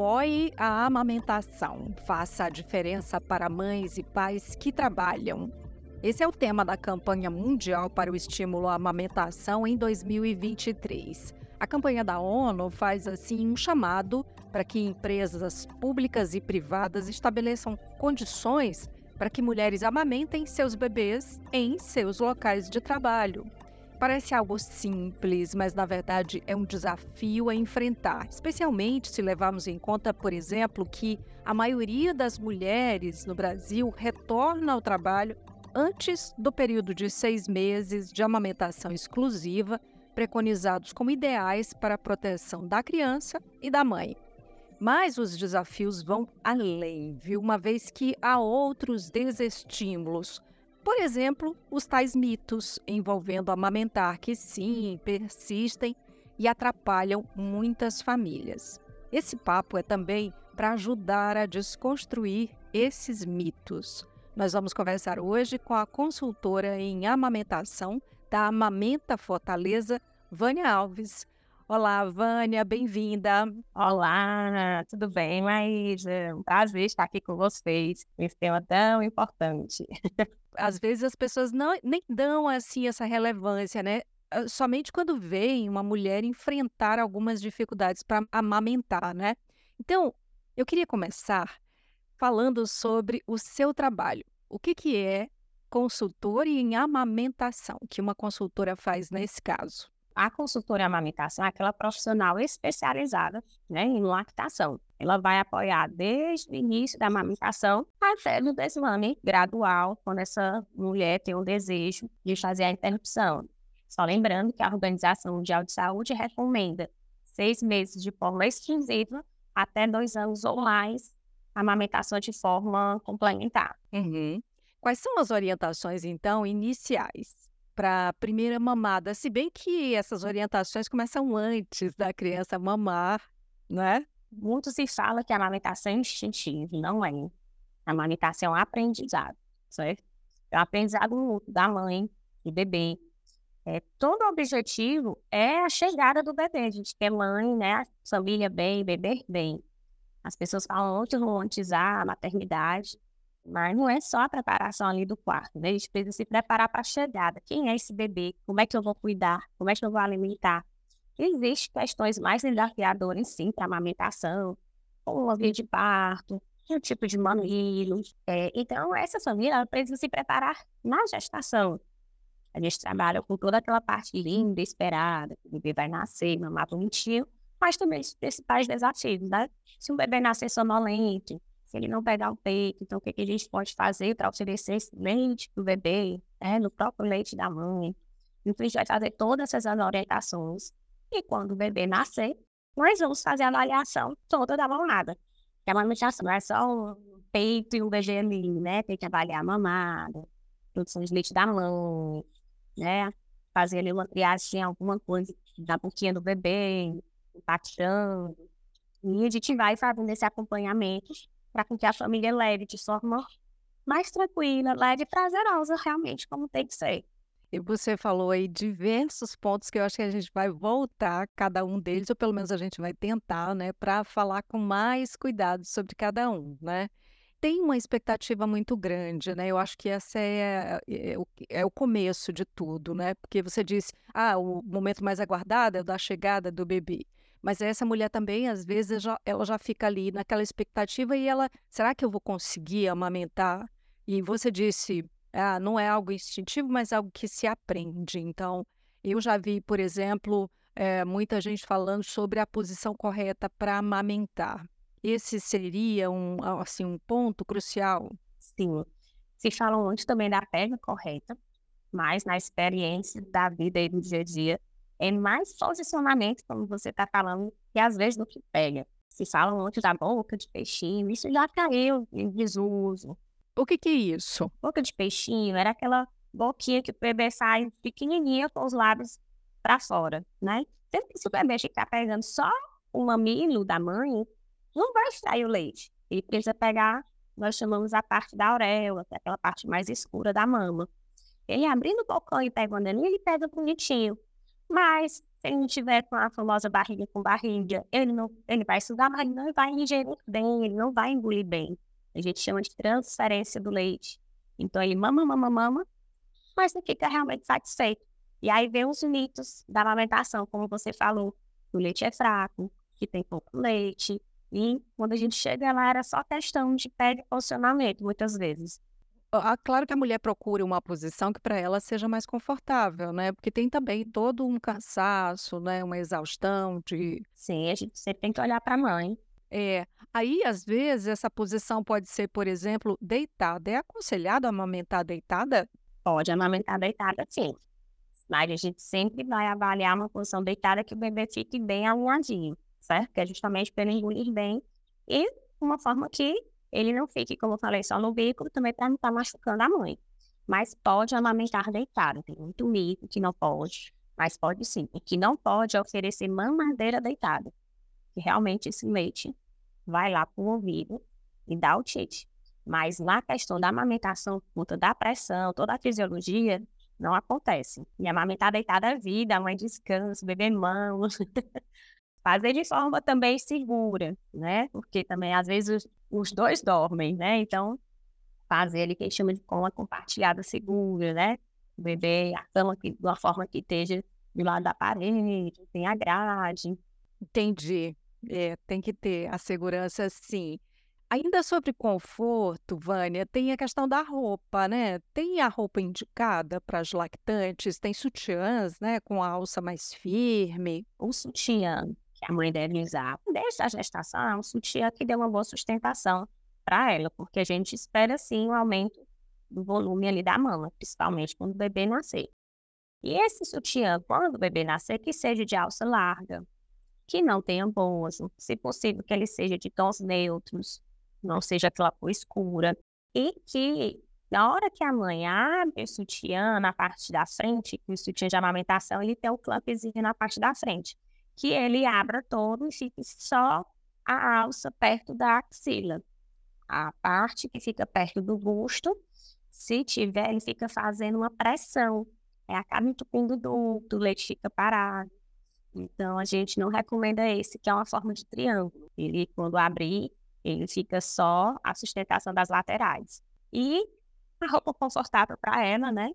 Apoie a amamentação. Faça a diferença para mães e pais que trabalham. Esse é o tema da campanha mundial para o estímulo à amamentação em 2023. A campanha da ONU faz assim um chamado para que empresas públicas e privadas estabeleçam condições para que mulheres amamentem seus bebês em seus locais de trabalho. Parece algo simples, mas na verdade é um desafio a enfrentar, especialmente se levarmos em conta, por exemplo, que a maioria das mulheres no Brasil retorna ao trabalho antes do período de seis meses de amamentação exclusiva, preconizados como ideais para a proteção da criança e da mãe. Mas os desafios vão além, viu? Uma vez que há outros desestímulos, por exemplo, os tais mitos envolvendo amamentar, que sim, persistem e atrapalham muitas famílias. Esse papo é também para ajudar a desconstruir esses mitos. Nós vamos conversar hoje com a consultora em amamentação da Amamenta Fortaleza, Vânia Alves. Olá, Vânia, bem-vinda. Olá, tudo bem, Mas É um prazer estar aqui com vocês nesse tema tão importante. Às vezes as pessoas não, nem dão assim essa relevância, né? Ah, somente quando veem uma mulher enfrentar algumas dificuldades para amamentar, né? Então, eu queria começar falando sobre o seu trabalho. O que, que é consultor em amamentação, que uma consultora faz nesse caso? A consultora amamentação é aquela profissional especializada né, em lactação. Ela vai apoiar desde o início da amamentação até o desmame gradual, quando essa mulher tem o desejo de fazer a interrupção. Só lembrando que a Organização Mundial de Saúde recomenda seis meses de forma exclusiva até dois anos ou mais amamentação de forma complementar. Uhum. Quais são as orientações, então, iniciais para a primeira mamada, se bem que essas orientações começam antes da criança mamar, né? Muito se fala que a amamentação é instintiva, não é. A amamentação é um aprendizado, certo? É um aprendizado da mãe, do bebê. É, todo o objetivo é a chegada do bebê. A gente quer mãe, né? Família bem, bebê bem. As pessoas falam muito romantizar a maternidade. Mas não é só a preparação ali do quarto, né? A gente precisa se preparar para a chegada. Quem é esse bebê? Como é que eu vou cuidar? Como é que eu vou alimentar? Existem questões mais desafiadoras, sim, para amamentação, como a via de parto, o tipo de mamilo. É, então, essa família precisa se preparar na gestação. A gente trabalha com toda aquela parte linda, esperada, que o bebê vai nascer, mamar bonitinho, mas também os principais desafios, né? Se um bebê nascer sonolento, se ele não pegar o peito, então o que, que a gente pode fazer para oferecer esse leite para o bebê, né, no próprio leite da mãe. Então a gente vai fazer todas essas orientações. E quando o bebê nascer, nós vamos fazer a avaliação toda da mamada. Que a amamentação não é só um peito e um bebê ali, né? Tem que avaliar a mamada, produção de leite da mãe, né? Fazer ali uma triagem, alguma coisa da boquinha do bebê, impactando. E a gente vai fazendo esse acompanhamento para que a família leve de forma mais tranquila, leve e prazerosa, realmente, como tem que ser. E você falou aí diversos pontos que eu acho que a gente vai voltar cada um deles, ou pelo menos a gente vai tentar, né, para falar com mais cuidado sobre cada um, né? Tem uma expectativa muito grande, né? Eu acho que essa é, é, é o começo de tudo, né? Porque você disse, ah, o momento mais aguardado é o da chegada do bebê. Mas essa mulher também, às vezes, já, ela já fica ali naquela expectativa e ela, será que eu vou conseguir amamentar? E você disse, ah, não é algo instintivo, mas algo que se aprende. Então, eu já vi, por exemplo, é, muita gente falando sobre a posição correta para amamentar. Esse seria um, assim, um ponto crucial? Sim. Se falam muito também da perna correta, mas na experiência da vida e do dia a dia, é mais posicionamento, como você está falando, que às vezes do que pega. Se fala muito da boca de peixinho, isso já caiu em desuso. O que, que é isso? Boca de peixinho era aquela boquinha que o bebê sai pequenininha com os lábios para fora, né? Que o bebê ficar pegando só o mamilo da mãe, não vai extrair o leite. Ele precisa pegar, nós chamamos a parte da auréola, que é aquela parte mais escura da mama. Ele abrindo o bocão e pegando ali, ele pega bonitinho. Mas, Se ele não tiver com a famosa barriga com barriga, ele não, ele vai estudar, mas ele não vai ingerir bem, ele não vai engolir bem. A gente chama de transferência do leite. Então ele mama, mama, mama, mas não fica realmente satisfeito. E aí vem os mitos da amamentação, como você falou, o leite é fraco, que tem pouco leite. E quando a gente chega lá, era só questão de pé de posicionamento, muitas vezes. Ah, claro que a mulher procura uma posição que para ela seja mais confortável, né? Porque tem também todo um cansaço, né? Uma exaustão de. Sim, a gente sempre tem que olhar para a mãe. É. Aí, às vezes, essa posição pode ser, por exemplo, deitada. É aconselhado amamentar deitada? Pode amamentar deitada, sim. Mas a gente sempre vai avaliar uma posição deitada que o bebê fique bem alinhadinho, certo? Que é justamente para ele engolir bem e uma forma que ele não fique, como eu falei, só no bico, também para não estar tá machucando a mãe. Mas pode amamentar deitado. Tem muito mito que não pode, mas pode sim. O que não pode é oferecer mamadeira deitada. Que realmente esse leite vai lá para o ouvido e dá o tite. Mas na questão da amamentação, conta da pressão, toda a fisiologia, não acontece. E amamentar deitada é vida, a mãe descansa, bebê mão. Fazer de forma também segura, né? Porque também, às vezes, os dois dormem, né? Então, fazer ali que a gente chama de cama compartilhada segura, né? O bebê, a cama que, de uma forma que esteja do lado da parede, tem a grade. Entendi. É, tem que ter a segurança, sim. Ainda sobre conforto, Vânia, tem a questão da roupa, né? Tem a roupa indicada para as lactantes, tem sutiãs, né, com a alça mais firme. O sutiã que a mãe deve usar desde a gestação é um sutiã que dê uma boa sustentação para ela, porque a gente espera sim um aumento do volume ali da mama, principalmente quando o bebê nascer. E esse sutiã, quando o bebê nascer, que seja de alça larga, que não tenha bozo, se possível que ele seja de tons neutros, não seja aquela cor escura, e que na hora que a mãe abre o sutiã na parte da frente, que o sutiã de amamentação, ele tem um clampzinho na parte da frente que ele abra todo e fique só a alça perto da axila. A parte que fica perto do busto, se tiver, ele fica fazendo uma pressão. É, acaba entupindo do, do leite fica parado. Então, a gente não recomenda esse, que é uma forma de triângulo. Ele, quando abrir, ele fica só a sustentação das laterais. E a roupa confortável para ela, né?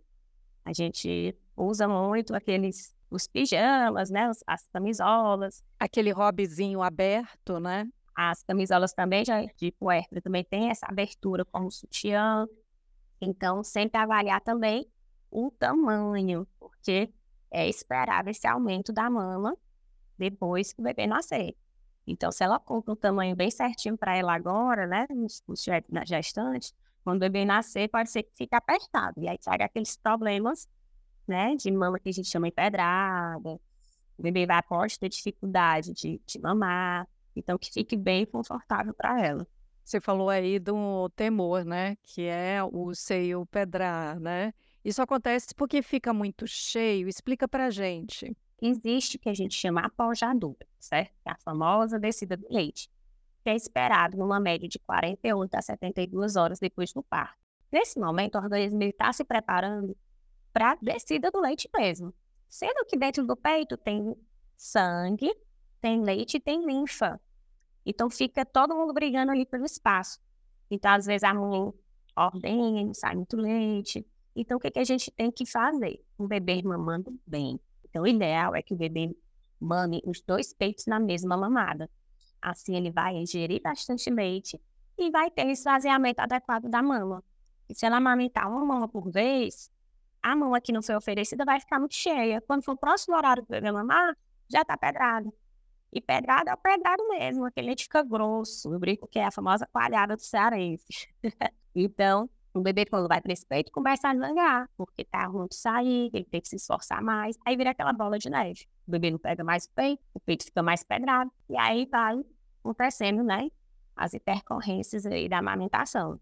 A gente usa muito aqueles os pijamas, né? As camisolas. Aquele hobbyzinho aberto, né? As camisolas também, já de puerpera, também tem essa abertura como sutiã. Então, sempre avaliar também o tamanho, porque é esperado esse aumento da mama depois que o bebê nascer. Então, se ela compra um tamanho bem certinho para ela agora, né, na gestante, quando o bebê nascer, pode ser que fique apertado. E aí sai aqueles problemas né, de mama que a gente chama empedrada. O bebê vai pode ter dificuldade de, de mamar, então que fique bem confortável para ela. Você falou aí do temor, né, que é o seio pedrar, né? Isso acontece porque fica muito cheio. Explica pra gente. Existe o que a gente chama apojadura, certo? É a famosa descida do leite, que é esperado numa média de 48 a 72 horas depois do parto. Nesse momento, o organismo está se preparando para descida do leite mesmo. Sendo que dentro do peito tem sangue, tem leite e tem linfa. Então fica todo mundo brigando ali pelo espaço. Então, às vezes, a mãe ordena, sai muito leite. Então, o que, que a gente tem que fazer? Um bebê mamando bem. Então, o ideal é que o bebê mame os dois peitos na mesma mamada. Assim, ele vai ingerir bastante leite e vai ter esvaziamento adequado da mama. E se ela amamentar uma mama por vez, a mão aqui não foi oferecida, vai ficar muito cheia. Quando for o próximo horário do bebê mamar, já tá pedrado. E pedrado é o pedrado mesmo, aquele leite fica grosso. Eu brinco que é a famosa coalhada do cearense. então, o bebê, quando vai para esse peito, começa a zangar, porque tá de sair, ele tem que se esforçar mais. Aí vira aquela bola de neve. O bebê não pega mais o peito, o peito fica mais pedrado. E aí vai acontecendo, né? As intercorrências aí da amamentação.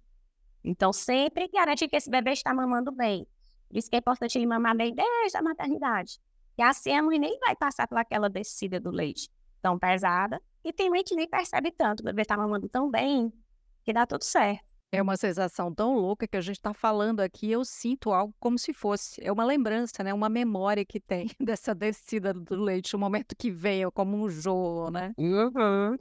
Então, sempre garante que esse bebê está mamando bem. Por isso que é importante ele mamar bem desde a maternidade. E assim a mãe nem vai passar por aquela descida do leite tão pesada. E tem mãe que nem percebe tanto. O bebê tá mamando tão bem que dá tudo certo. É uma sensação tão louca que a gente está falando aqui, eu sinto algo como se fosse, é uma lembrança, né, uma memória que tem dessa descida do leite, o momento que veio como um jorro, né. Uhum.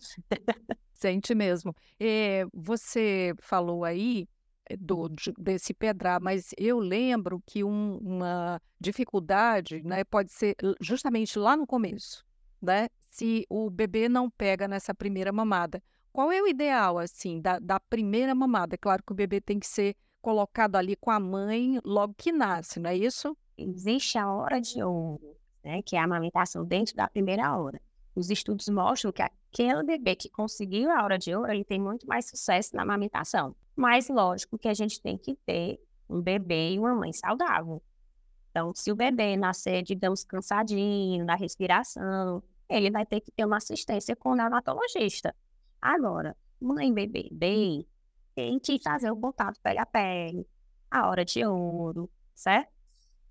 Sente mesmo. Eh, você falou aí, do de desse pedrar, mas eu lembro que um uma dificuldade, né, pode ser justamente lá no começo, né, se o bebê não pega nessa primeira mamada. Qual é o ideal, assim, da da primeira mamada? Claro que o bebê tem que ser colocado ali com a mãe logo que nasce, não é isso? Existe a hora de ouro, né, que é a amamentação dentro da primeira hora. Os estudos mostram que aquele bebê que conseguiu a hora de ouro, ele tem muito mais sucesso na amamentação. Mas lógico que a gente tem que ter um bebê e uma mãe saudável. Então, se o bebê nascer, digamos, cansadinho da respiração, ele vai ter que ter uma assistência com o neonatologista. Agora, mãe e bebê bem, tem que fazer o contato pele a pele, a hora de ouro, certo?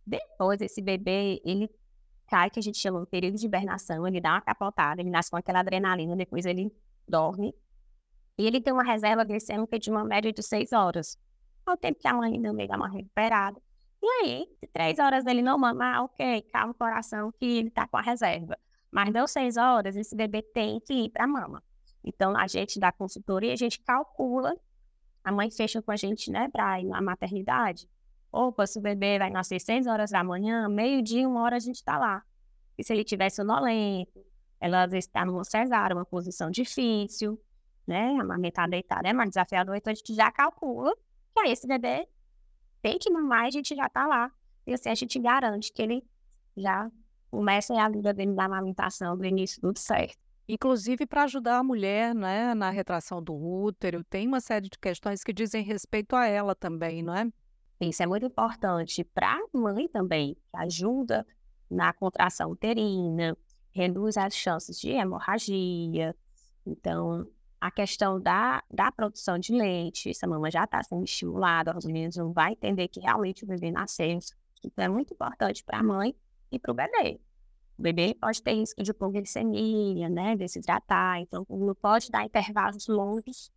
Depois, esse bebê, ele cai, que a gente chama de período de hibernação, ele dá uma capotada, ele nasce com aquela adrenalina, depois ele dorme. E ele tem uma reserva glicêmica de uma média de seis horas. Ao tempo que a mãe vai dar uma recuperada. E aí, três horas ele não mama, ah, ok, calma o coração que ele tá com a reserva. Mas deu seis horas, esse bebê tem que ir para mama. Então, a gente dá consultoria, a gente calcula, a mãe fecha com a gente, né, para ir na maternidade. Opa, se o bebê vai nascer seis horas da manhã, meio-dia, uma hora a gente está lá. E se ele tiver sonolento, ela às vezes está numa cesárea, uma posição difícil, né? Amamentar deitada é mais desafiador, então a gente já calcula que aí esse bebê tem que mamar e a gente já está lá. E assim a gente garante que ele já começa a vida dele da amamentação do início tudo certo. Inclusive para ajudar a mulher, né, na retração do útero, tem uma série de questões que dizem respeito a ela também, não é? Isso é muito importante para a mãe também, que ajuda na contração uterina, reduz as chances de hemorragia. Então, a questão da, da produção de leite, essa mama já está sendo estimulada, os meninos não vai entender que realmente o bebê nasceu. Então, é muito importante para a mãe e para o bebê. O bebê pode ter risco de hipoglicemia, né, desidratar, então não pode dar intervalos longos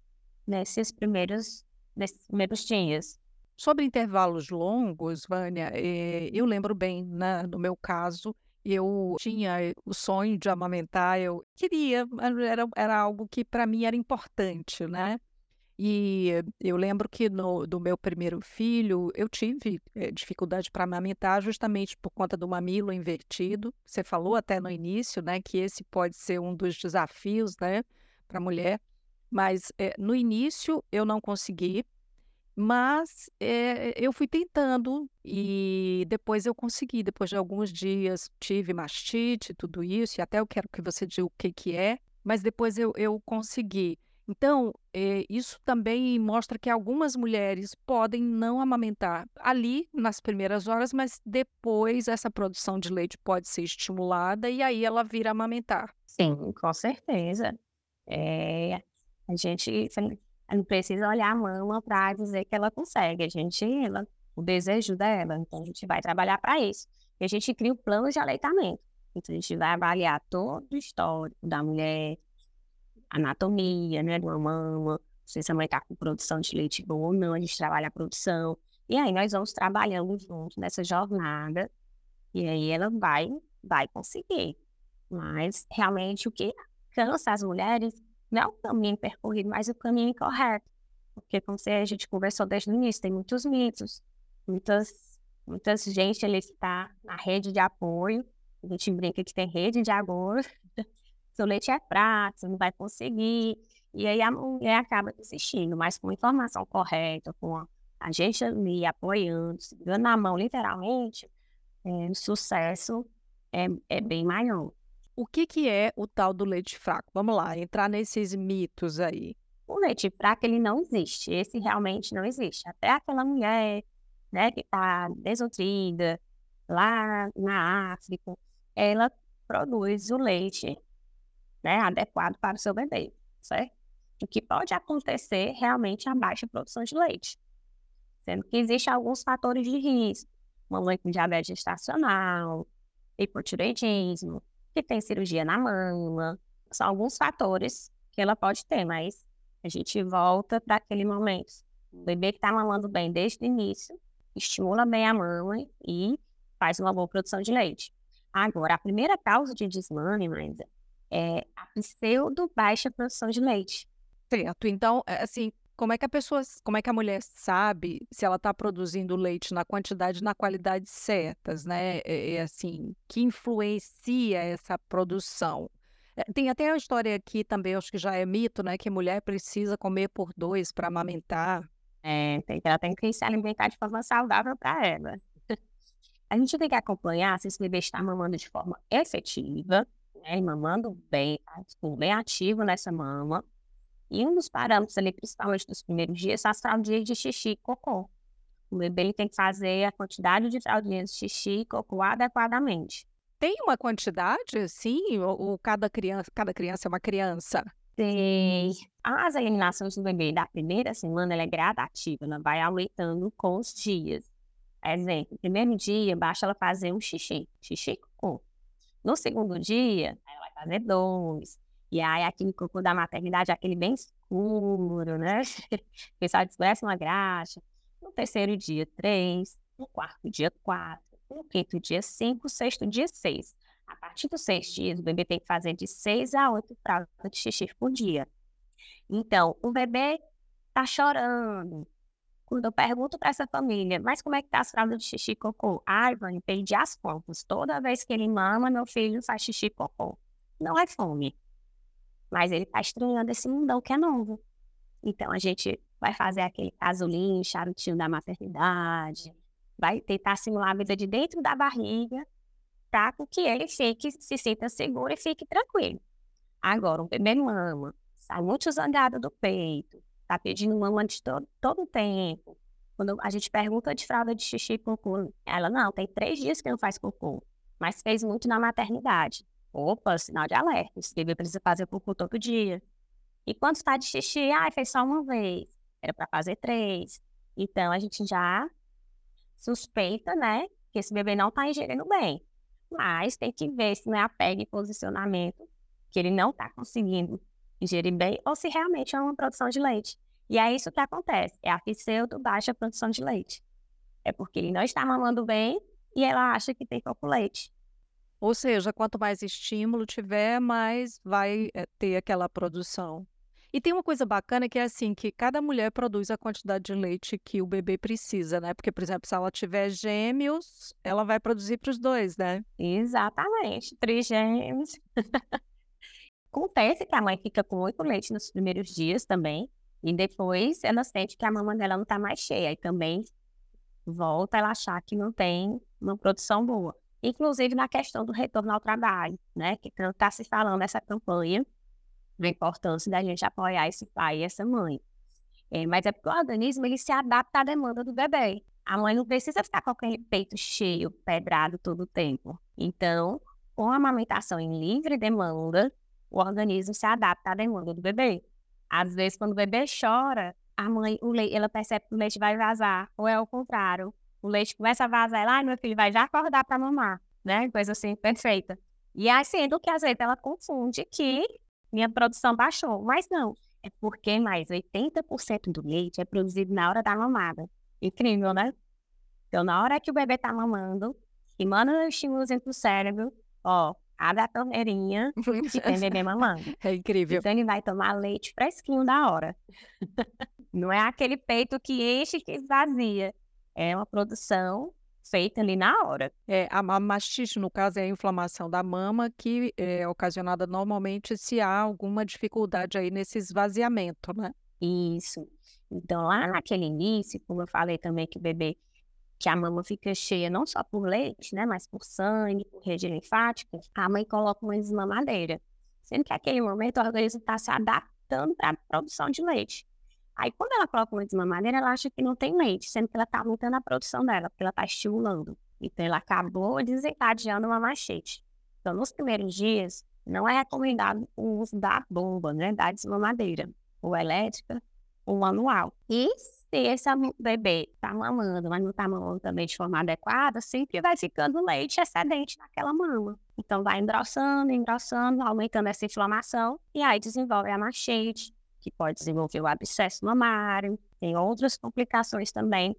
nesses primeiros, nesses primeiros dias. Sobre intervalos longos, Vânia, eh, eu lembro bem, né, no meu caso, eu tinha o sonho de amamentar, eu queria, era, era algo que para mim era importante, né? E eu lembro que no, do meu primeiro filho, eu tive eh, dificuldade para amamentar justamente por conta do mamilo invertido. Você falou até no início, né, que esse pode ser um dos desafios, né, para a mulher. Mas eh, no início eu não consegui, mas eh, eu fui tentando e depois eu consegui. Depois de alguns dias tive mastite, tudo isso, e até eu quero que você diga o que que é, mas depois eu, eu consegui. Então, eh, isso também mostra que algumas mulheres podem não amamentar ali nas primeiras horas, mas depois essa produção de leite pode ser estimulada e aí ela vira amamentar. Sim, com certeza. É, a gente não precisa olhar a mama para dizer que ela consegue. A gente, ela, o desejo dela, então a gente vai trabalhar para isso. E a gente cria o plano de aleitamento. Então a gente vai avaliar todo o histórico da mulher, anatomia, né, de uma mama, se essa mãe está com produção de leite boa ou não, a gente trabalha a produção. E aí nós vamos trabalhando junto nessa jornada, e aí ela vai, vai conseguir. Mas realmente o que cansa as mulheres não é o caminho percorrido, mas o caminho incorreto. Porque, como a gente conversou desde o início, tem muitos mitos, muitas, muitas gente ali que está na rede de apoio. A gente brinca que tem rede de agora, seu leite é fraco, você não vai conseguir. E aí a mulher acaba desistindo, mas com informação correta, com a, gente ali apoiando, segurando na mão, literalmente, é, o sucesso é, é bem maior. O que, que é o tal do leite fraco? Vamos lá, entrar nesses mitos aí. O leite fraco, ele não existe. Esse realmente não existe. Até aquela mulher, né, que está desnutrida, lá na África, ela produz o leite né, adequado para o seu bebê, certo? O que pode acontecer realmente é a baixa produção de leite, sendo que existem alguns fatores de risco, uma mãe com diabetes gestacional, hipotireoidismo, que tem cirurgia na mama, são alguns fatores que ela pode ter, mas a gente volta para aquele momento O bebê que está mamando bem desde o início, estimula bem a mama e faz uma boa produção de leite. Agora, a primeira causa de desmame, Maísa, é a pseudo baixa produção de leite. Certo. Então, é, assim, como é que a pessoa, como é que a mulher sabe se ela está produzindo leite na quantidade e na qualidade certas, né? É, é assim, que influencia essa produção? É, tem até a história aqui também, acho que já é mito, né? Que mulher precisa comer por dois para amamentar. É, tem, ela tem que se alimentar de forma saudável para ela. A gente tem que acompanhar se esse bebê está mamando de forma efetiva, né, mamando bem, tipo, bem ativo nessa mama. E um dos parâmetros ali, principalmente dos primeiros dias, são as fraldinhas de xixi e cocô. O bebê ele tem que fazer a quantidade de fraldinhas de xixi e cocô adequadamente. Tem uma quantidade, sim? Ou, ou cada criança, cada criança é uma criança? Tem. As eliminações do bebê da primeira semana ela é gradativa, ela vai aumentando com os dias. Exemplo, primeiro dia, basta ela fazer um xixi, xixi cocô. No segundo dia, ela vai fazer dois. E aí, aquele cocô da maternidade, aquele bem escuro, né? O pessoal parece uma graxa. No terceiro dia, três. No quarto dia, quatro. No quinto dia, cinco. Sexto dia, seis. A partir dos seis dias, o bebê tem que fazer de seis a oito fraldas de xixi por dia. Então, o bebê tá chorando, quando eu pergunto para essa família, mas como é que tá as fraldas de xixi e cocô? Ai, Vânia, perdi as contas. Toda vez que ele mama, meu filho faz xixi e cocô. Não é fome. Mas ele tá estranhando esse mundão que é novo. Então a gente vai fazer aquele casulinho, charutinho da maternidade, vai tentar simular a vida de dentro da barriga, para que ele fique, se sinta seguro e fique tranquilo. Agora, o bebê mama, sai muito zangado do peito, tá pedindo mama de todo, todo o tempo. Quando a gente pergunta de fralda de xixi e cocô, ela, não, tem três dias que não faz cocô, mas fez muito na maternidade. Opa, sinal de alerta, esse bebê precisa fazer cocô todo dia. E quando está de xixi, ah, fez só uma vez, era para fazer três. Então, a gente já suspeita, né, que esse bebê não está ingerindo bem. Mas tem que ver se não é a pega e posicionamento, que ele não está conseguindo ingerir bem ou se realmente é uma produção de leite. E é isso que acontece, é a pseudo baixa produção de leite. É porque ele não está mamando bem e ela acha que tem pouco leite. Ou seja, quanto mais estímulo tiver, mais vai é, ter aquela produção. E tem uma coisa bacana que é assim, que cada mulher produz a quantidade de leite que o bebê precisa, né? Porque, por exemplo, se ela tiver gêmeos, ela vai produzir para os dois, né? Exatamente, trigêmeos. Acontece que a mãe fica com muito leite nos primeiros dias também, e depois ela sente que a mama dela não está mais cheia, e também volta ela achar que não tem uma produção boa. Inclusive na questão do retorno ao trabalho, né? Que está se falando nessa campanha, da importância da gente apoiar esse pai e essa mãe. É, mas é porque o organismo ele se adapta à demanda do bebê. A mãe não precisa ficar com aquele peito cheio, pedrado todo o tempo. Então, com a amamentação em livre demanda, o organismo se adapta à demanda do bebê. Às vezes, quando o bebê chora, a mãe, o leite, ela percebe que o leite vai vazar, ou é o contrário. O leite começa a vazar, ela, meu filho vai já acordar para mamar, né? Coisa assim, perfeita. E aí, sendo que às vezes ela confunde que minha produção baixou, mas não. É porque mais 80% do leite é produzido na hora da mamada. Incrível, né? Então, na hora que o bebê tá mamando, e manda o estímulo para o cérebro, ó, cada torneirinha que tem bebê mamando. É incrível. Então ele vai tomar leite fresquinho da hora. Não é aquele peito que enche e que esvazia. É uma produção feita ali na hora. É, a mastite, no caso, é a inflamação da mama que é ocasionada normalmente se há alguma dificuldade aí nesse esvaziamento, né? Isso. Então, lá naquele início, como eu falei também que o bebê que a mama fica cheia não só por leite, né, mas por sangue, por rede linfática, a mãe coloca uma desmamadeira. Sendo que naquele momento o organismo está se adaptando para a produção de leite. Aí, quando ela coloca uma desmamadeira, ela acha que não tem leite, sendo que ela está aumentando a produção dela, porque ela está estimulando. Então, ela acabou desencadeando uma machete. Então, nos primeiros dias, não é recomendado o uso da bomba, né, da desmamadeira, ou elétrica, ou manual. E se esse bebê está mamando, mas não está mamando também de forma adequada, sempre vai ficando leite excedente naquela mama. Então vai engrossando, engrossando, aumentando essa inflamação, e aí desenvolve a machete, que pode desenvolver o abscesso mamário, tem outras complicações também,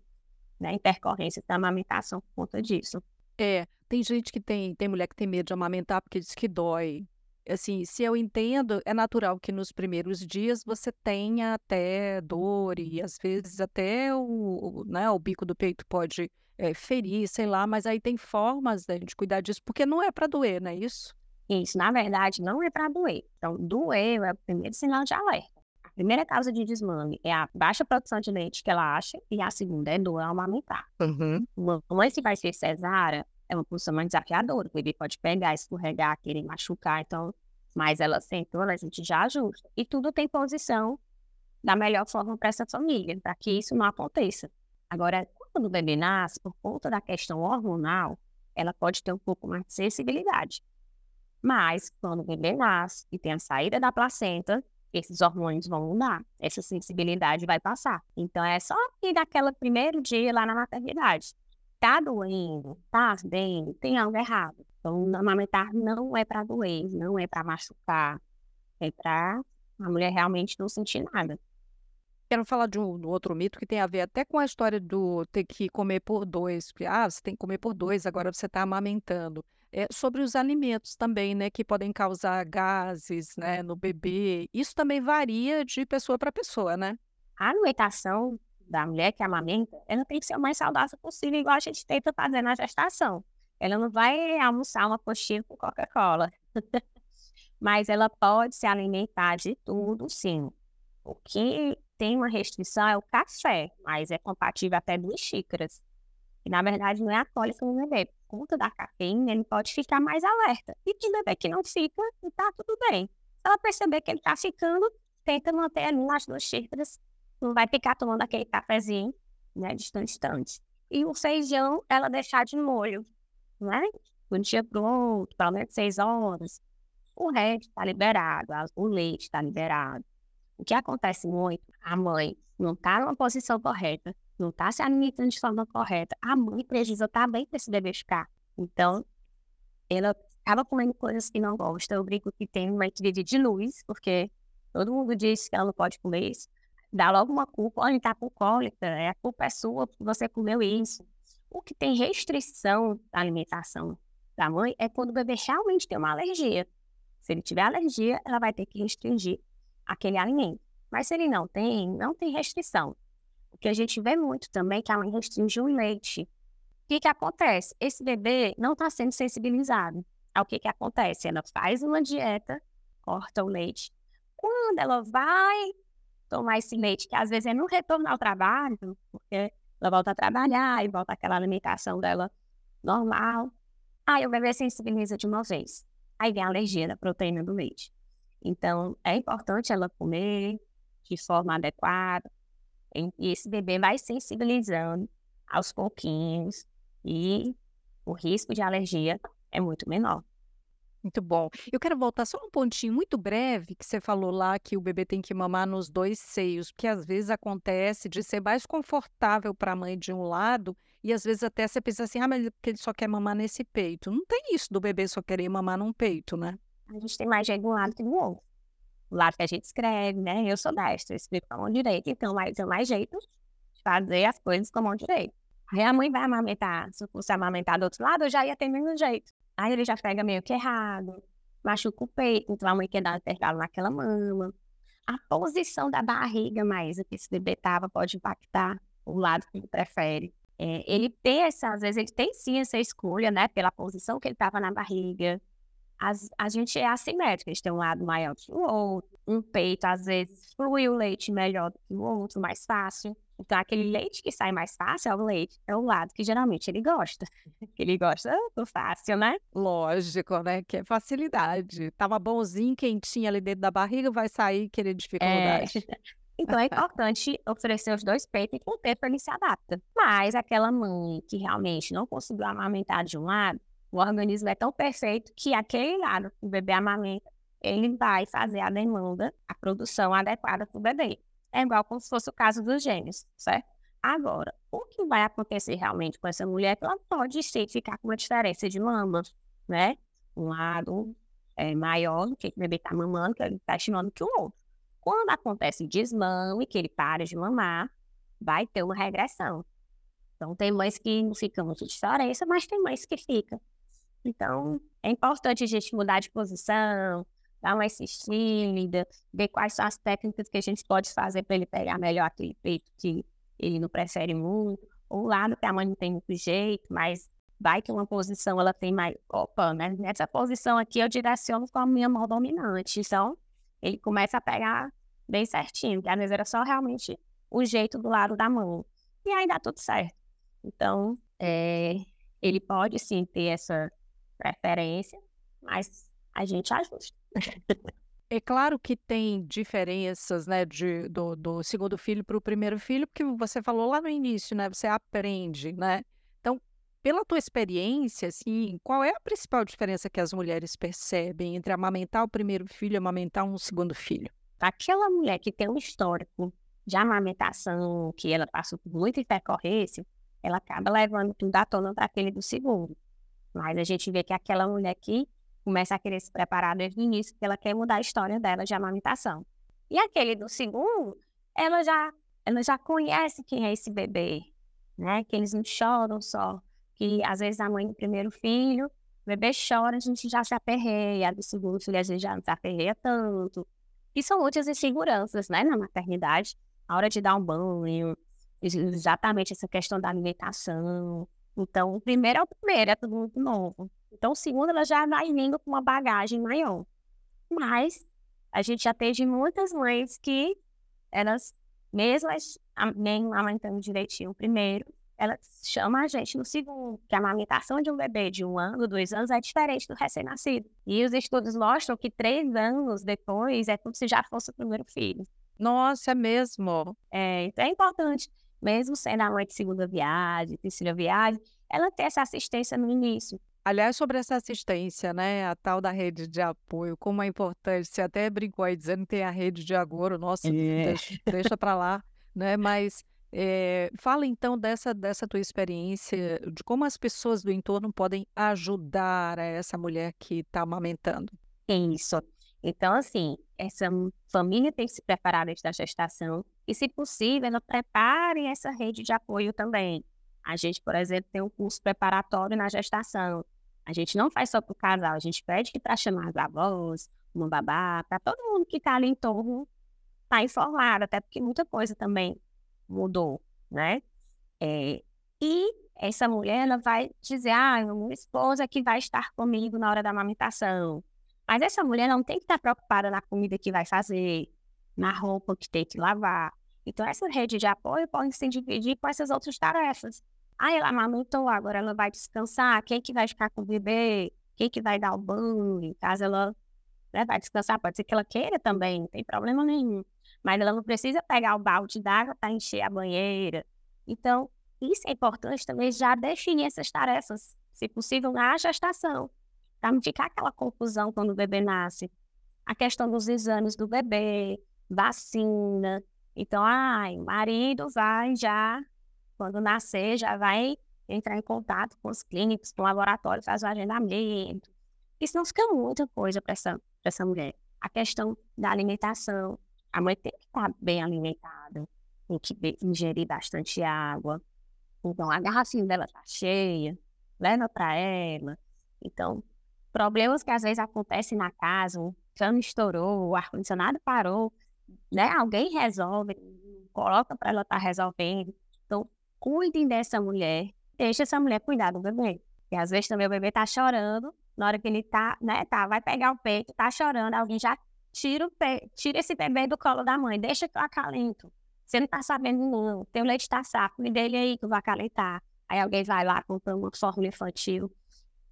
né, intercorrências da amamentação por conta disso. É, tem gente que tem, tem mulher que tem medo de amamentar porque diz que dói. Assim, se eu entendo, é natural que nos primeiros dias você tenha até dor e às vezes até o, o, né, o bico do peito pode é, ferir, sei lá, mas aí tem formas da gente cuidar disso, porque não é para doer, não é isso? Isso, na verdade, não é para doer. Então, doer é o primeiro sinal de alerta. A primeira causa de desmame é a baixa produção de leite que ela acha, e a segunda é dor ao amamentar. Uhum. Uma mãe, se vai ser cesárea, é uma posição mais desafiadora. O bebê pode pegar, escorregar, querer machucar, então, mas ela sentou, a gente já ajusta. E tudo tem posição da melhor forma para essa família, para que isso não aconteça. Agora, quando o bebê nasce, por conta da questão hormonal, ela pode ter um pouco mais de sensibilidade. Mas, quando o bebê nasce e tem a saída da placenta, esses hormônios vão mudar, essa sensibilidade vai passar. Então, é só que daquele primeiro dia lá na maternidade. Tá doendo, tá ardendo, tem algo errado. Então, amamentar não é para doer, não é para machucar, é para a mulher realmente não sentir nada. Quero falar de um outro mito que tem a ver até com a história do ter que comer por dois. Ah, você tem que comer por dois, agora você está amamentando. É, sobre os alimentos também, né, que podem causar gases, né, no bebê. Isso também varia de pessoa para pessoa, né? A alimentação da mulher que amamenta, ela tem que ser o mais saudável possível, igual a gente tenta fazer na gestação. Ela não vai almoçar uma coxinha com Coca-Cola. Mas ela pode se alimentar de tudo, sim. O que tem uma restrição é o café, mas é compatível até duas xícaras. E, na verdade, não é alcoólico no bebê. Por conta da cafeína, ele pode ficar mais alerta. E tem bebê que não fica, e tá tudo bem. Se ela perceber que ele tá ficando, tenta manter ali nas duas xícaras. Não vai ficar tomando aquele cafezinho, né, distante, distante. E o feijão, ela deixar de molho, né? Um dia pro outro, pelo menos seis horas. O resto está liberado, o leite está liberado. O que acontece muito, a mãe não está numa posição correta, não está se alimentando de forma correta, a mãe precisa estar bem para esse bebê ficar. Então, ela acaba comendo coisas que não gosta. Eu brinco que tem uma equilíbrio de luz, porque todo mundo diz que ela não pode comer isso. Dá logo uma culpa, olha, está com cólica, é, a culpa é sua você comeu isso. O que tem restrição da alimentação da mãe é quando o bebê realmente tem uma alergia. Se ele tiver alergia, ela vai ter que restringir aquele alimento. Mas se ele não tem, não tem restrição. O que a gente vê muito também é que a mãe o leite. O que, que acontece? Esse bebê não está sendo sensibilizado. Ao que, que acontece? Ela faz uma dieta, corta o leite. Quando ela vai tomar esse leite, que às vezes é no retorno ao trabalho, porque ela volta a trabalhar e volta aquela alimentação dela normal, aí o bebê sensibiliza de uma vez. Aí vem a alergia da proteína do leite. Então, é importante ela comer de forma adequada. E esse bebê vai sensibilizando aos pouquinhos e o risco de alergia é muito menor. Muito bom. Eu quero voltar só um pontinho muito breve que você falou lá que o bebê tem que mamar nos dois seios, porque às vezes acontece de ser mais confortável para a mãe de um lado e às vezes até você pensa assim, ah, mas ele só quer mamar nesse peito. Não tem isso do bebê só querer mamar num peito, né? a gente tem mais de um lado que do outro. O lado que a gente escreve, né? Eu sou destra, eu escrevo com a mão direita, então vai ter mais jeito de fazer as coisas com a mão direita. Aí a mãe vai amamentar, se eu fosse amamentar do outro lado, eu já ia ter menos jeito. Aí ele já pega meio que errado, machuca o peito, então a mãe quer dar intervalo naquela mama. A posição da barriga mais que esse bebê tava pode impactar o lado que ele prefere. É, ele tem essa, às vezes ele tem sim essa escolha, né, pela posição que ele estava na barriga, as, a gente é assimétrica, a gente tem um lado maior que o outro, um peito às vezes flui o leite melhor do que o outro, mais fácil. Então, aquele leite que sai mais fácil é o leite, é o lado que geralmente ele gosta. ele gosta do fácil, né? Lógico, né? Que é facilidade. Tava bonzinho, quentinho ali dentro da barriga, vai sair querer dificuldade. É. Então é importante oferecer os dois peitos e com o tempo ele se adapta. Mas aquela mãe que realmente não conseguiu amamentar de um lado, o organismo é tão perfeito que aquele lado que o bebê amamenta, ele vai fazer a demanda, a produção adequada para o bebê. É igual como se fosse o caso dos gêmeos, certo? Agora, o que vai acontecer realmente com essa mulher é que ela pode sim ficar com uma diferença de mama, né? Um lado é maior do que o bebê está mamando, que ele está estimando que o outro. Quando acontece desmame, que ele para de mamar, vai ter uma regressão. Então, tem mães que não ficam muito diferença, mas tem mães que ficam. Então, é importante a gente mudar de posição, dar uma assistida, ver quais são as técnicas que a gente pode fazer para ele pegar melhor aquele peito que ele não prefere muito, ou o lado que a mãe não tem muito jeito, mas vai que uma posição ela tem mais. Opa, né? nessa posição aqui eu direciono com a minha mão dominante. Então, ele começa a pegar bem certinho, que às vezes era só realmente o jeito do lado da mão. E aí dá tudo certo. Então, é, ele pode sim ter essa preferência, mas a gente ajusta. É claro que tem diferenças, né, de, do, do segundo filho para o primeiro filho, porque você falou lá no início, né, você aprende, né? Então, pela tua experiência, assim, qual é a principal diferença que as mulheres percebem entre amamentar o primeiro filho e amamentar um segundo filho? Aquela mulher que tem um histórico de amamentação, que ela passou por muita intercorrência, ela acaba levando tudo à tona para aquele do segundo. Mas a gente vê que aquela mulher que começa a querer se preparar desde o início, porque ela quer mudar a história dela de amamentação. E aquele do segundo, ela já, ela já conhece quem é esse bebê, né? Que eles não choram só, que às vezes a mãe do primeiro filho, o bebê chora, a gente já se aperreia, a do segundo filho às vezes já não se aperreia tanto. E são muitas inseguranças, né, na maternidade, a hora de dar um banho, exatamente essa questão da alimentação. Então, o primeiro é o primeiro, é tudo muito novo. Então, o segundo, ela já vai vindo com uma bagagem maior. Mas, a gente já teve muitas mães que elas, mesmo nem amamentando direitinho o primeiro, ela chama a gente no segundo, que a amamentação de um bebê de um ano, dois anos, é diferente do recém-nascido. E os estudos mostram que três anos depois é como se já fosse o primeiro filho. Nossa, é mesmo? É, então é importante, mesmo sendo a mãe de segunda viagem, terceira viagem, ela ter essa assistência no início. Aliás, sobre essa assistência, né, a tal da rede de apoio, como é importante, você até brincou aí dizendo que tem a rede de agora, nossa, é. deixa, deixa para lá, né, mas é, fala então dessa, dessa tua experiência, de como as pessoas do entorno podem ajudar essa mulher que está amamentando. Isso. Então, assim, essa família tem que se preparar antes da gestação e, se possível, ela prepare essa rede de apoio também. A gente, por exemplo, tem um curso preparatório na gestação. A gente não faz só para o casal, a gente pede para chamar as avós, uma babá, para todo mundo que está ali em torno estar tá informado, até porque muita coisa também mudou, né? É, e essa mulher, ela vai dizer, ah, minha esposa que vai estar comigo na hora da amamentação. Mas essa mulher não tem que estar preocupada na comida que vai fazer, na roupa que tem que lavar. Então, essa rede de apoio pode se dividir com essas outras tarefas. Ah, ela amamentou, agora ela vai descansar. Quem que vai ficar com o bebê? Quem que vai dar o banho? Caso ela né, vai descansar, pode ser que ela queira também, não tem problema nenhum. Mas ela não precisa pegar o balde d'água para encher a banheira. Então, isso é importante também já definir essas tarefas, se possível, na gestação, para não ficar aquela confusão quando o bebê nasce. A questão dos exames do bebê, vacina. Então, ai, marido vai já quando nascer, já vai entrar em contato com os clínicos, com o laboratório, faz o agendamento. Isso não fica muita coisa para essa, essa mulher. A questão da alimentação. A mãe tem que estar bem alimentada, tem que ingerir bastante água. Então, a garrafinha dela está cheia, leva para ela. Então, problemas que às vezes acontecem na casa, o cano estourou, o ar-condicionado parou, né? Alguém resolve, coloca para ela estar tá resolvendo. Então, cuidem dessa mulher, deixe essa mulher cuidar do bebê. E às vezes também o bebê tá chorando, na hora que ele tá, né, tá, vai pegar o peito, tá chorando, alguém já tira, o pe... tira esse bebê do colo da mãe, deixa que eu acalento. Você não tá sabendo não, o leite tá saco, me dele aí que eu vou acalentar. Aí alguém vai lá comprando uma fórmula infantil.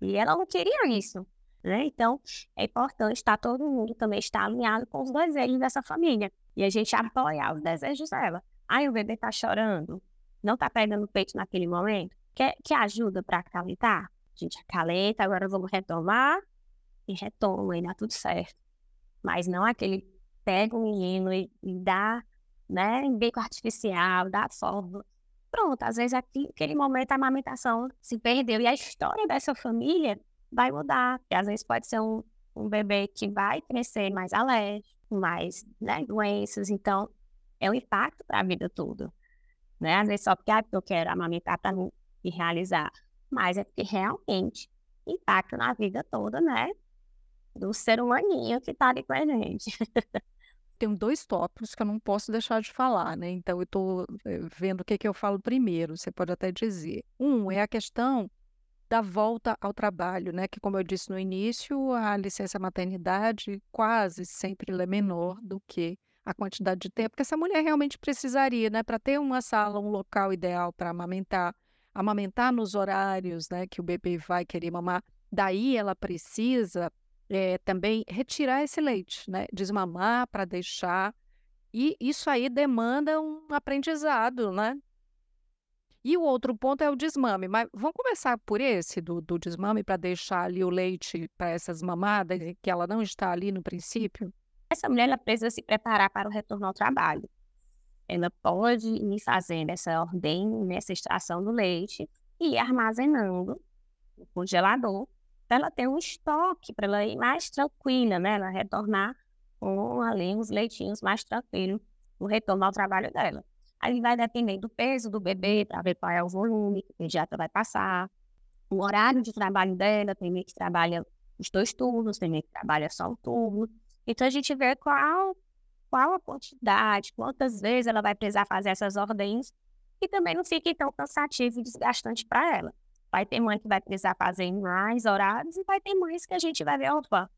E ela não queria isso, né? Então, é importante estar tá, todo mundo também estar alinhado com os desejos dessa família. E a gente apoiar os desejos dela. Aí o bebê tá chorando, não está pegando o peito naquele momento, quer, que ajuda para acalentar? A gente acalenta, agora vamos retomar e retoma e dá tudo certo. Mas não aquele pega o menino e, e dá, né, em beco artificial, dá forma. Pronto, às vezes aqui, aquele momento a amamentação se perdeu e a história dessa família vai mudar. Porque às vezes pode ser um, um bebê que vai crescer mais alérgico, mais né, doenças. Então, é um impacto para a vida toda. né? Às vezes só porque ah, eu quero amamentar para me realizar, mas é porque realmente impacta na vida toda, né? Do ser humaninho que tá ali com a gente. Tem dois tópicos que eu não posso deixar de falar, né? Então eu estou eh, vendo o que, que eu falo primeiro, você pode até dizer. Um é a questão da volta ao trabalho, né? Que, como eu disse no início, a licença maternidade quase sempre é menor do que a quantidade de tempo que essa mulher realmente precisaria, né? Para ter uma sala, um local ideal para amamentar, amamentar nos horários, né? Que o bebê vai querer mamar. Daí ela precisa é, também retirar esse leite, né? Desmamar para deixar. E isso aí demanda um aprendizado, né? E o outro ponto é o desmame. Mas vamos começar por esse do, do desmame para deixar ali o leite para essas mamadas, que ela não está ali no princípio? Essa mulher ela precisa se preparar para o retorno ao trabalho. Ela pode ir fazendo essa ordem, nessa extração do leite e ir armazenando no congelador para ela ter um estoque, para ela ir mais tranquila, né? Ela retornar com ali uns leitinhos mais tranquilos no retorno ao trabalho dela. Aí vai depender do peso do bebê, para ver qual é o volume que o pediatra vai passar. O horário de trabalho dela, tem meio que trabalha os dois turnos, tem meio que trabalha só um turno. Então a gente vê qual, qual a quantidade, quantas vezes ela vai precisar fazer essas ordens e também não fique tão cansativo e desgastante para ela. Vai ter mãe que vai precisar fazer mais horários e vai ter mães que a gente vai ver, opa,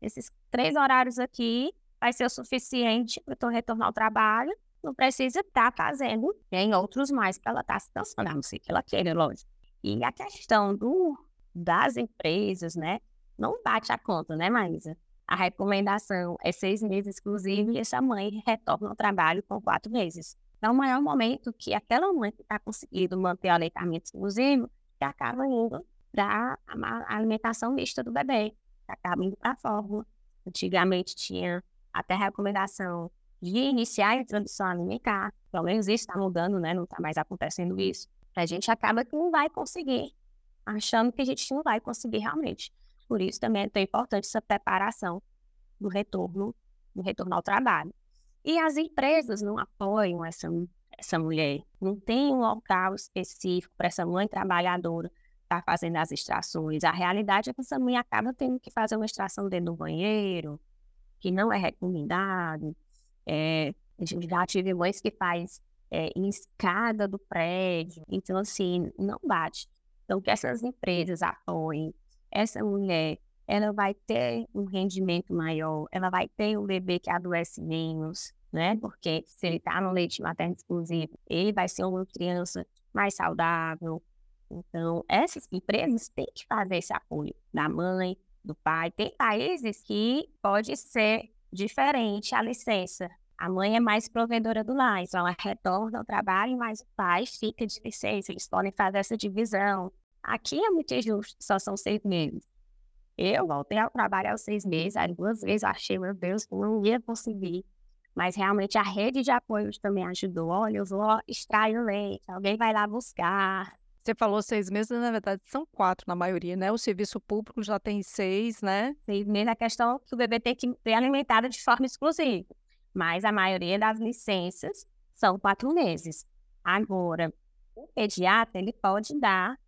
esses três horários aqui vai ser o suficiente para eu retornar ao trabalho não precisa estar tá fazendo em outros mais para ela estar tá se cansando, a não ser que ela queira, lógico. E a questão do, das empresas, né, não bate a conta, né, Maísa? A recomendação é seis meses exclusivo e essa mãe retorna ao trabalho com quatro meses. Então, o maior momento que aquela mãe que está conseguindo manter o aleitamento exclusivo, que acaba indo para a alimentação mista do bebê, que acaba indo para a fórmula. Antigamente tinha até recomendação de iniciar a introdução alimentar, pelo menos isso está mudando, né? Não está mais acontecendo isso. A gente acaba que não vai conseguir, achando que a gente não vai conseguir realmente. Por isso também é tão importante essa preparação do retorno, do retorno ao trabalho. E as empresas não apoiam essa, essa mulher. Não tem um local específico para essa mãe trabalhadora estar tá fazendo as extrações. A realidade é que essa mãe acaba tendo que fazer uma extração dentro do banheiro, que não é recomendado. É, já tive mães que faz é, em escada do prédio. Então, assim, não bate. Então, que essas empresas apoiem essa mulher, ela vai ter um rendimento maior, ela vai ter um bebê que adoece menos, né? Porque se ele está no leite materno exclusivo, ele vai ser uma criança mais saudável. Então, essas empresas têm que fazer esse apoio da mãe, do pai. Tem países que pode ser diferente a licença. A mãe é mais provedora do lar, então ela retorna ao trabalho, mas o pai fica de licença. Eles podem fazer essa divisão. Aqui é muito injusto, só são seis meses. Eu voltei ao trabalho aos seis meses, aí duas vezes achei, meu Deus, que não ia conseguir. Mas realmente a rede de apoio também ajudou. Olha, eu vou extrair o leite, alguém vai lá buscar. Você falou seis meses, na verdade são quatro na maioria, né? O serviço público já tem seis, né? Seis meses, questão é que o bebê tem que ser alimentado de forma exclusiva. Mas a maioria das licenças são quatro meses. Agora, o pediatra, ele pode dar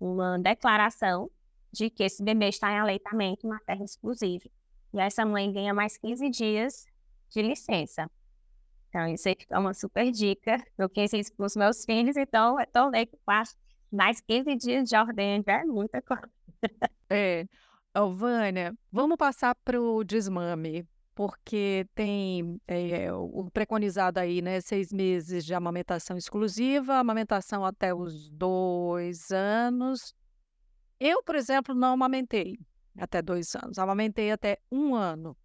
uma declaração de que esse bebê está em aleitamento materno exclusivo. E essa mãe ganha mais 15 dias de licença. Então, isso aí fica uma super dica. Eu quis isso para os meus filhos, então eu estou que faço mais 15 dias de ordem é muita coisa. É. Oh, Vânia, vamos passar para o desmame, porque tem é, o preconizado aí, né? Seis meses de amamentação exclusiva, amamentação até os dois anos. Eu, por exemplo, não amamentei até dois anos, amamentei até um ano.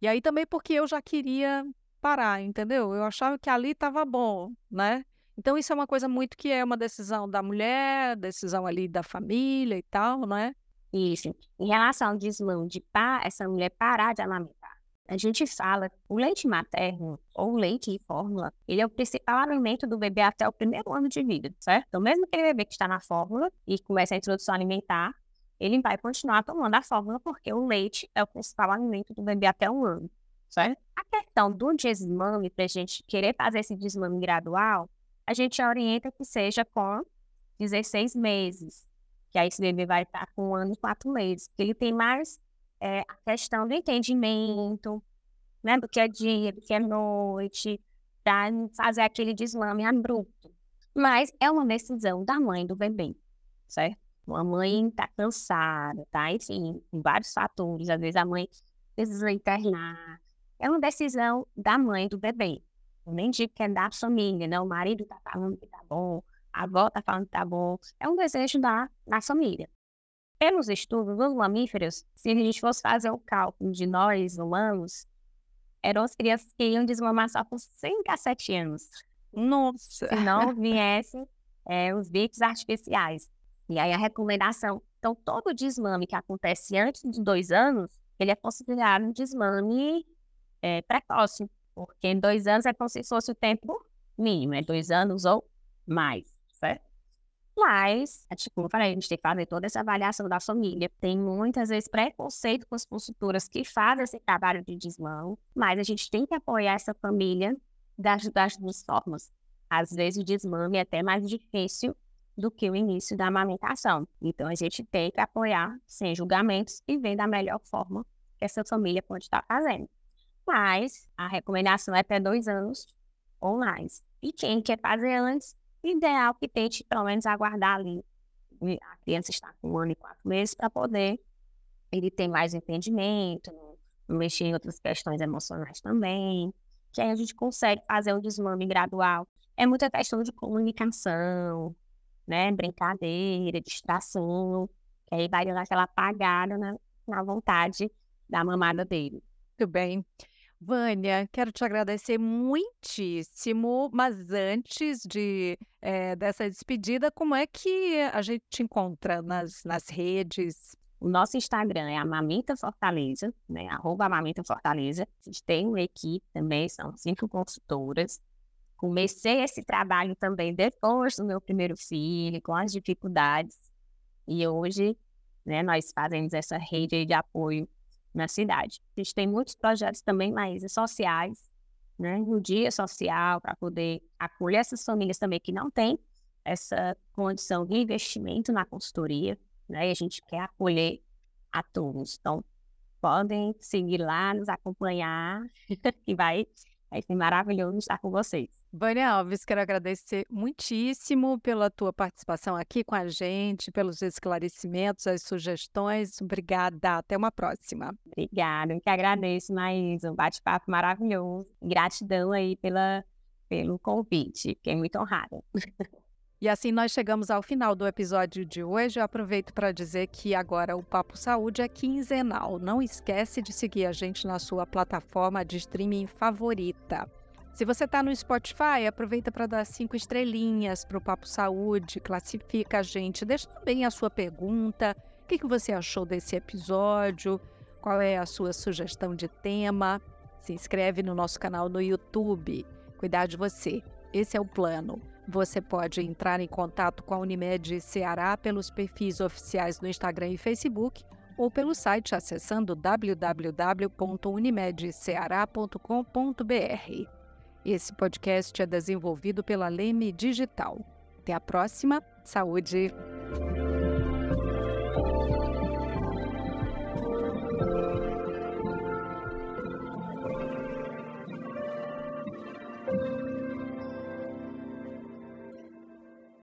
E aí também porque eu já queria parar, entendeu? Eu achava que ali estava bom, né? Então isso é uma coisa muito que é uma decisão da mulher, decisão ali da família e tal, né? Isso. Em relação ao desmão de pá, essa mulher parar de amamentar. A gente fala, o leite materno ou leite em fórmula, ele é o principal alimento do bebê até o primeiro ano de vida, certo? Então, mesmo aquele bebê que está na fórmula e começa a introdução alimentar, ele vai continuar tomando a fórmula porque o leite é o principal alimento do bebê até um ano, certo? A questão do desmame, para a gente querer fazer esse desmame gradual, a gente orienta que seja com 16 meses, que aí esse bebê vai estar com um ano e quatro meses, porque ele tem mais é, a questão do entendimento, né, do que é dia, do que é noite, para fazer aquele desmame abrupto. Mas é uma decisão da mãe do bebê, certo? A mãe está cansada, tá? Enfim, vários fatores. Às vezes a mãe precisa internar. É uma decisão da mãe do bebê. Eu nem digo que é da família, né? O marido está falando que tá bom, a avó está falando que tá bom. É um desejo da, da família. Pelos estudos dos mamíferos, se a gente fosse fazer o cálculo de nós humanos, eram as crianças que iam desmamar só com 5 a 7 anos. Nossa! Se não viessem é, os bicos artificiais. E aí a recomendação. Então, todo desmame que acontece antes de dois anos, ele é considerado um desmame é, precoce. Porque dois anos é como se fosse o tempo mínimo, é dois anos ou mais, certo? Mas, é tipo, como eu falei, a gente tem que fazer toda essa avaliação da família. Tem muitas vezes preconceito com as consultoras que fazem esse trabalho de desmão, mas a gente tem que apoiar essa família das, das duas formas. Às vezes o desmame é até mais difícil do que o início da amamentação. Então a gente tem que apoiar sem julgamentos e ver da melhor forma que essa família pode estar fazendo. Mas a recomendação é até dois anos ou mais. E quem quer fazer antes, ideal que tente pelo menos aguardar ali. A criança está com um ano e quatro meses para poder ele ter mais entendimento, mexer em outras questões emocionais também, que aí a gente consegue fazer um desmame gradual. É muita questão de comunicação, né? Brincadeira, distração, que aí vai dar aquela apagada na, na vontade da mamada dele. Muito bem. Vânia, quero te agradecer muitíssimo, mas antes de eh, dessa despedida, como é que a gente te encontra nas, nas redes? O nosso Instagram é Amamenta Fortaleza, né? Arroba Amamenta Fortaleza. A gente tem uma equipe também, são cinco consultoras. Comecei esse trabalho também depois do meu primeiro filho, com as dificuldades. E hoje, né, nós fazemos essa rede de apoio na cidade. A gente tem muitos projetos também mais sociais, né, no dia social, para poder acolher essas famílias também que não têm essa condição de investimento na consultoria, né, e a gente quer acolher a todos. Então, podem seguir lá, nos acompanhar, que vai Vai ser maravilhoso estar com vocês. Vânia Alves, quero agradecer muitíssimo pela tua participação aqui com a gente, pelos esclarecimentos, as sugestões. Obrigada. Até uma próxima. Obrigada. Eu que agradeço, mais um bate-papo maravilhoso. Gratidão aí pela, pelo convite. Fiquei muito honrada. E assim nós chegamos ao final do episódio de hoje. Eu aproveito para dizer que agora o Papo Saúde é quinzenal. Não esquece de seguir a gente na sua plataforma de streaming favorita. Se você está no Spotify, aproveita para dar cinco estrelinhas para o Papo Saúde, classifica a gente, deixa também a sua pergunta. O que, que você achou desse episódio? Qual é a sua sugestão de tema? Se inscreve no nosso canal no YouTube. Cuidar de você. Esse é o plano. Você pode entrar em contato com a Unimed Ceará pelos perfis oficiais no Instagram e Facebook ou pelo site acessando www.unimedceará.com.br. Esse podcast é desenvolvido pela Leme Digital. Até a próxima. Saúde!